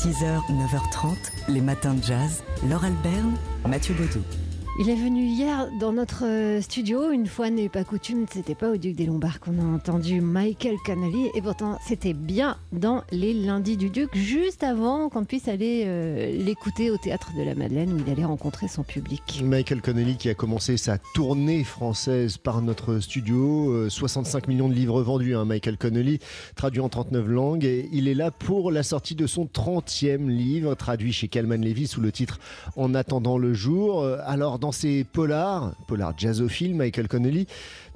6h, 9h30, les matins de jazz. Laure Alberne, Mathieu Baudou. Il est venu hier dans notre euh, studio. Une fois n'est pas coutume, c'était pas au Duc des Lombards qu'on a entendu Michael Connelly. Et pourtant, c'était bien dans les lundis du Duc, juste avant qu'on puisse aller euh, l'écouter au théâtre de la Madeleine où il allait rencontrer son public. Michael Connelly qui a commencé sa tournée française par notre studio. 65 euh, millions de livres vendus, hein, Michael Connelly, traduit en 39 langues. Et il est là pour la sortie de son 30e livre, traduit chez Calman Levy sous le titre En attendant le jour. Alors, dans ses polars, polar jazzophile, Michael Connelly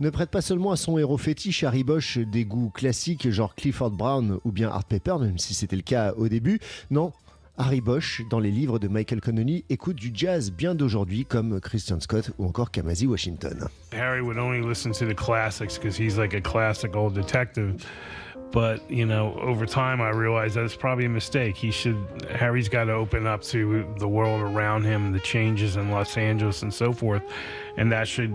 ne prête pas seulement à son héros fétiche Harry Bosch des goûts classiques genre Clifford Brown ou bien Art Pepper, même si c'était le cas au début. Non, Harry Bosch, dans les livres de Michael Connelly, écoute du jazz bien d'aujourd'hui comme Christian Scott ou encore Kamasi Washington. Harry would only listen to the classics because he's like a classic detective. But you know, over time, I realized that's probably a mistake. He should Harry's got to open up to the world around him, the changes in Los Angeles, and so forth, and that should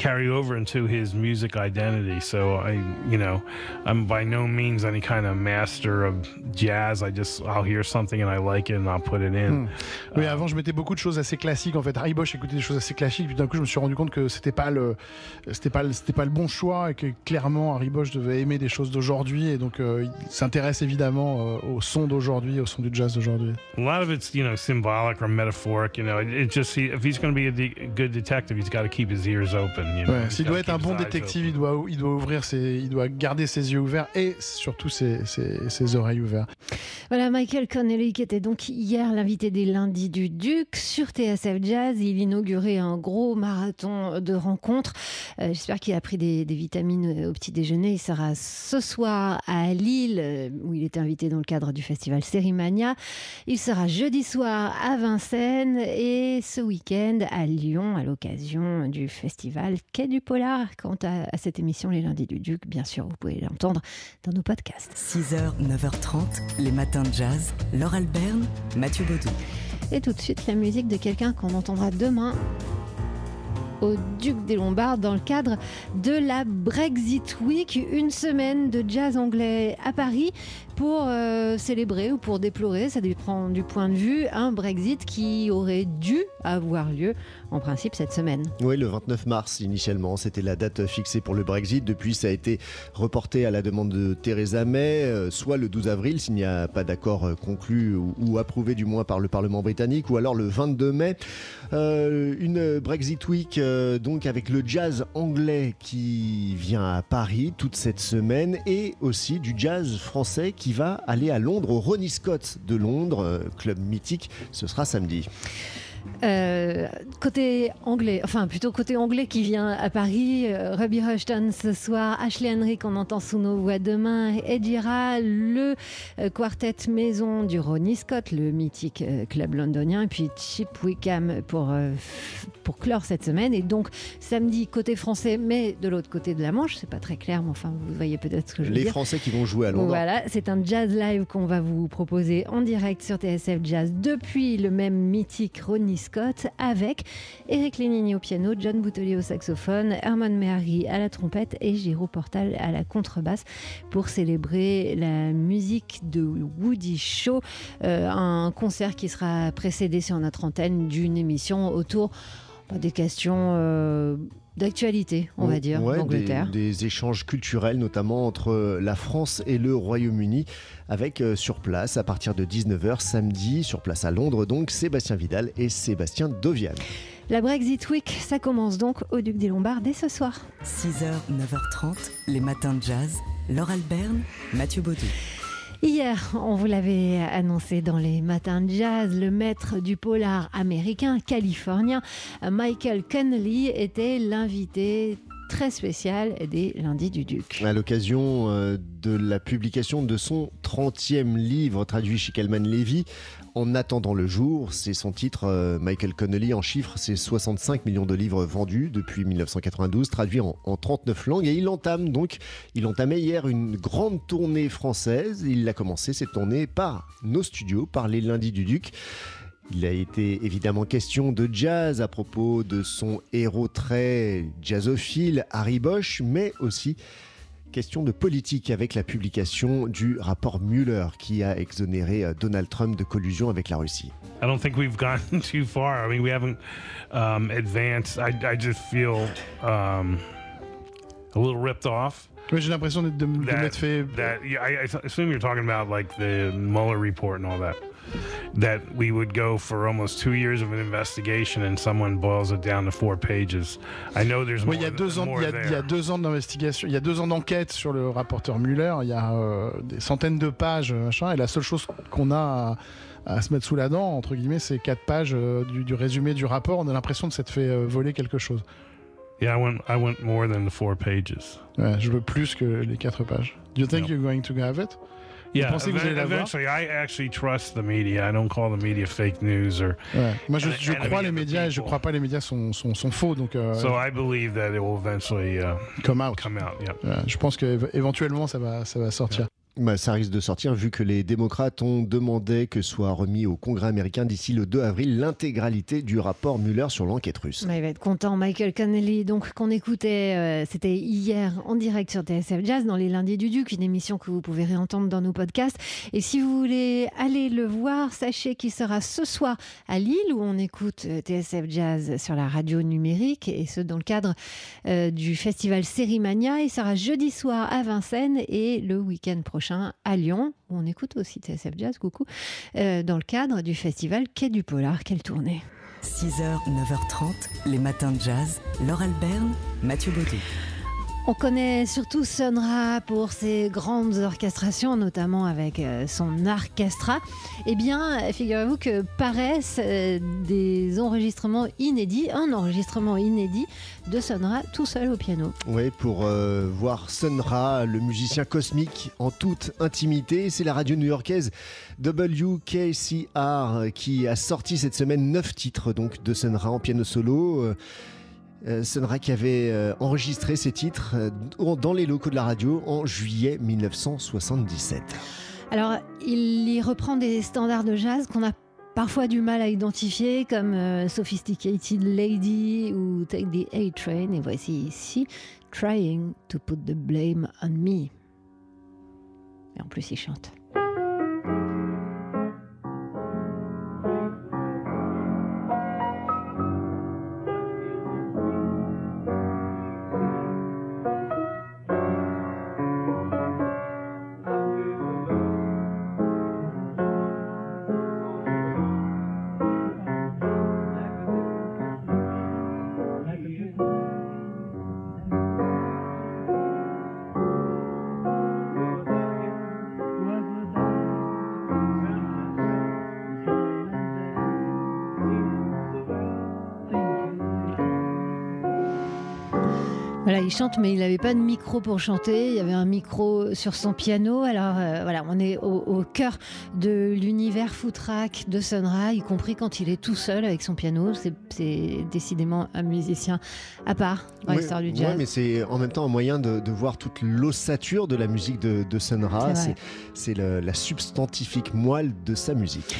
carry over into his music identity. So I, you know, I'm by no means any kind of master of jazz. I just I'll hear something and I like it and I'll put it in. Hmm. Oui, avant je mettais beaucoup de choses assez classiques. En fait, Harry Bosch écoutait des choses assez classiques. Puis d'un coup, je me suis rendu compte que c'était pas le, c'était pas, c'était pas le bon choix et que clairement Harry Bosch devait aimer des choses d'aujourd'hui et donc euh, il s'intéresse évidemment euh, au son d'aujourd'hui, au son du jazz d'aujourd'hui. A lot of it's you know symbolic or metaphoric. You know, it, it just he, if he's going to be a de good detective, he's got to keep his ears open. Ouais, S'il doit être un bon détective, il doit, il doit ouvrir ses, il doit garder ses yeux ouverts et surtout ses, ses, ses oreilles ouvertes. Voilà Michael Connelly qui était donc hier l'invité des lundis du Duc sur TSF Jazz. Il inaugurait un gros marathon de rencontres. Euh, J'espère qu'il a pris des, des, vitamines au petit déjeuner. Il sera ce soir à Lille euh, où il est invité dans le cadre du festival Sérimania. Il sera jeudi soir à Vincennes et ce week-end à Lyon à l'occasion du festival Quai du Polar. Quant à, à, cette émission Les Lundis du Duc, bien sûr, vous pouvez l'entendre dans nos podcasts. 6h, 9h30, les matins de jazz. Laure Alberne, Mathieu Baudou. Et tout de suite, la musique de quelqu'un qu'on entendra demain au Duc des Lombards dans le cadre de la Brexit Week, une semaine de jazz anglais à Paris pour euh, célébrer ou pour déplorer, ça dépend du point de vue, un Brexit qui aurait dû avoir lieu en principe cette semaine. Oui, le 29 mars initialement, c'était la date fixée pour le Brexit. Depuis, ça a été reporté à la demande de Theresa May, euh, soit le 12 avril s'il n'y a pas d'accord euh, conclu ou, ou, approuvé du moins par le Parlement britannique, ou alors le 22 mai. Une Brexit Week euh, donc avec le jazz anglais qui vient à Paris toute cette semaine et aussi du jazz français qui va aller à Londres au Ronnie Scott de Londres, euh, club mythique. Ce sera samedi. Euh, côté anglais, enfin plutôt côté anglais qui vient à Paris, euh, Robbie Rushton ce soir, Ashley Henry qu'on entend sous nos voix demain, Edira, le euh, quartet maison du Ronnie Scott, le mythique euh, club londonien, et puis Chip Wickham pour, euh, pour clore cette semaine. Et donc samedi côté français, mais de l'autre côté de la Manche, c'est pas très clair, mais enfin vous voyez peut-être ce que je veux Les dire. Français qui vont jouer à Londres. Voilà, c'est un jazz live qu'on va vous proposer en direct sur TSF Jazz depuis le même mythique Ronnie Scott avec Eric Lénini au piano, John Boutelier au saxophone, Herman Mehari à la trompette et Giro Portal à la contrebasse pour célébrer la musique de Woody Shaw, euh, un concert qui sera précédé sur notre antenne d'une émission autour des questions euh, d'actualité, on va dire, ouais, d'Angleterre. Des, des, échanges culturels, notamment entre la France et le Royaume-Uni, avec euh, sur place, à partir de 19h samedi, sur place à Londres, donc Sébastien Vidal et Sébastien Dovian. La Brexit Week, ça commence donc au Duc des Lombards dès ce soir. 6h, 9h30, les matins de jazz. Laure Alberne, Mathieu Baudou. Hier, on vous l'avait annoncé dans les matins de jazz, le maître du polar américain, californien, Michael Connelly, était l'invité très spécial des lundis du Duc. À l'occasion euh, de la publication de son 30e livre traduit chez Calman Levy, En attendant le jour, c'est son titre, euh, Michael Connelly en chiffres, c'est 65 millions de livres vendus depuis 1992, traduits en, en 39 langues, et il entame donc, il entamait hier une grande tournée française, il a commencé cette tournée par nos studios, par les lundis du Duc. Il a été évidemment question de jazz à propos de son héros très jazzophile, Harry Bosch, mais aussi Question de politique avec la publication du rapport Mueller qui a exonéré euh, Donald Trump de collusion avec la Russie. I don't think we've gotten too far. I mean, we haven't um, advanced. I, I just feel um, a little ripped off. Ouais, J'ai l'impression de, de, de m'être fait. that yeah, I, I assume you're talking about like the Mueller report and all that. That we would go for almost two years of an investigation and someone boils it down to four pages. I know there's Oui, more, il y a deux ans, il y a, il y a deux ans d'investigation, il y a deux ans d'enquête sur le rapporteur Mueller. Il y a euh, des centaines de pages, machin, et la seule chose qu'on a à, à se mettre sous la dent, entre guillemets, c'est quatre pages euh, du, du résumé du rapport. On a l'impression de s'être fait euh, voler quelque chose. Yeah, I want I want more than the four pages. Ouais, je veux plus que les quatre pages. Do you think Yeah. you're going to have it? Yeah, pensez que vous allez eventually, I actually trust the media. I don't call the media fake news or. Ouais. Moi, je, And- je and crois les médias et je crois pas les médias sont, sont, sont faux, donc euh, So I believe that it will eventually uh, come out. come out. Yeah. Ouais, je pense qu'éventuellement ça va, ça va sortir. Bah, ça risque de sortir vu que les démocrates ont demandé que soit remis au Congrès américain d'ici le 2 avril l'intégralité du rapport Mueller sur l'enquête russe. Ouais, il va être content, Michael Connelly. Donc, qu'on écoutait, euh, c'était hier en direct sur TSF Jazz dans les Lundis du Duc, une émission que vous pouvez réentendre dans nos podcasts. Et si vous voulez aller le voir, sachez qu'il sera ce soir à Lille où on écoute euh, TSF Jazz sur la radio numérique et ce dans le cadre euh, du festival Sérimania. Il sera jeudi soir à Vincennes et le week-end prochain à Lyon où on écoute aussi TSF Jazz, coucou, euh, dans le cadre du festival Quai du Polar. Quelle tournée! 6h, 9h30, les matins de jazz. Laure Alberne, Mathieu Baudou. On connaît surtout Sun Ra pour ses grandes orchestrations, notamment avec euh, son orchestra. Eh bien, figurez-vous que paraissent euh, des enregistrements inédits, un enregistrement inédit de Sun Ra tout seul au piano. Ouais, pour euh, voir Sun Ra, le musicien cosmique, en toute intimité. C'est la radio new-yorkaise WKCR qui a sorti cette semaine neuf titres donc, de Sun Ra en piano solo. Euh, euh, qui avait euh, enregistré ces titres euh, dans les locaux de la radio en juillet 1977. Alors, il y reprend des standards de jazz qu'on a parfois du mal à identifier, comme Sophisticated Lady ou Take the A-Train. Et voici ici Trying to Put the Blame on Me. Et en plus, il chante. Voilà, il chante, mais il n'avait pas de micro pour chanter. Il y avait un micro sur son piano. Alors euh, voilà, on est au, au cœur de l'univers footrack de Sun Ra, y compris quand il est tout seul avec son piano. C'est- décidément un musicien à part dans Ouais, l'histoire du ouais, jazz. mais c'est en même temps un moyen de, de voir toute l'ossature de la musique de, de Sun Ra. C'est la substantifique moelle de sa musique.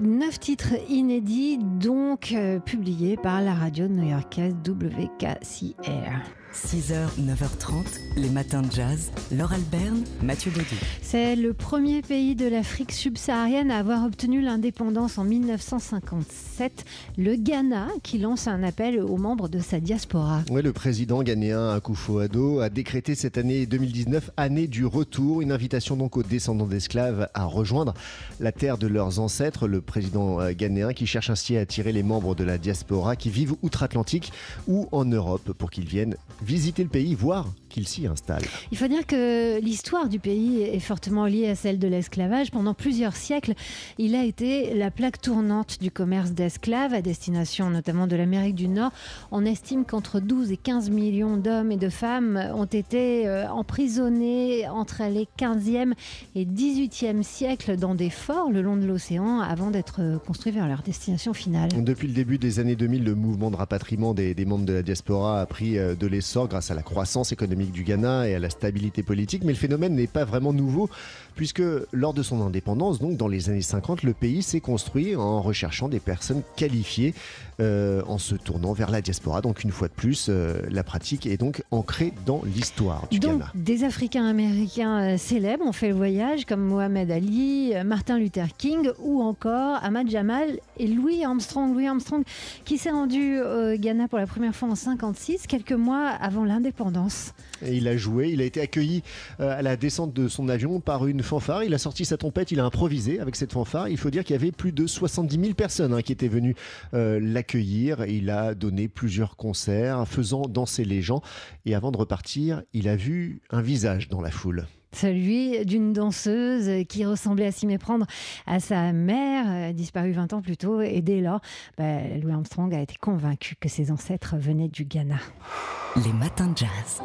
Neuf titres inédits, donc euh, publiés par la radio new-yorkaise WKCR. 6h, 9h30, les matins de jazz. Laure Alberne, Mathieu Baudou. C'est le premier pays de l'Afrique subsaharienne à avoir obtenu l'indépendance en 1957, le Ghana, qui lance un appel aux membres de sa diaspora. Ouais, le président ghanéen Akufo-Addo a décrété cette année 2019 année du retour, une invitation donc aux descendants d'esclaves à rejoindre la terre de leurs ancêtres. Le président euh, ghanéen qui cherche ainsi à attirer les membres de la diaspora qui vivent outre-Atlantique ou en Europe pour qu'ils viennent visiter le pays, voire qu'ils s'y installent. Il faut dire que l'histoire du pays est fortement liée à celle de l'esclavage. Pendant plusieurs siècles, il a été la plaque tournante du commerce d'esclaves à destination notamment de l'Amérique du Nord. On estime qu'entre 12 et 15 millions d'hommes et de femmes ont été euh, emprisonnés entre les 15e et 18e siècles dans des forts le long de l'océan avant d'être construits vers leur destination finale. Depuis le début des années 2000, le mouvement de rapatriement des, des membres de la diaspora a pris euh, de l'essor grâce à la croissance économique économique du Ghana et à la stabilité politique, mais le phénomène n'est pas vraiment nouveau puisque lors de son indépendance, donc dans les années 50, le pays s'est construit en recherchant des personnes qualifiées, euh, en se tournant vers la diaspora. Donc une fois de plus, euh, la pratique est donc ancrée dans l'histoire du Donc, Ghana. des Africains américains euh, célèbres ont fait le voyage, comme Mohamed Ali, Martin Luther King ou encore Ahmad Jamal et Louis Armstrong. Louis Armstrong qui s'est rendu au Ghana pour la première fois en 56, quelques mois avant l'indépendance. Et il a joué, il a été accueilli euh, à la descente de son avion par une fanfare. Il a sorti sa trompette, il a improvisé avec cette fanfare. Il faut dire qu'il y avait plus de 70 000 personnes hein, qui étaient venues euh, l'accueillir. Il a donné plusieurs concerts, faisant danser les gens. Et avant de repartir, il a vu un visage dans la foule. Celui d'une danseuse qui ressemblait à s'y méprendre à sa mère, euh, disparue 20 ans plus tôt. Et dès lors, bah, Louis Armstrong a été convaincu que ses ancêtres venaient du Ghana. Les matins de jazz.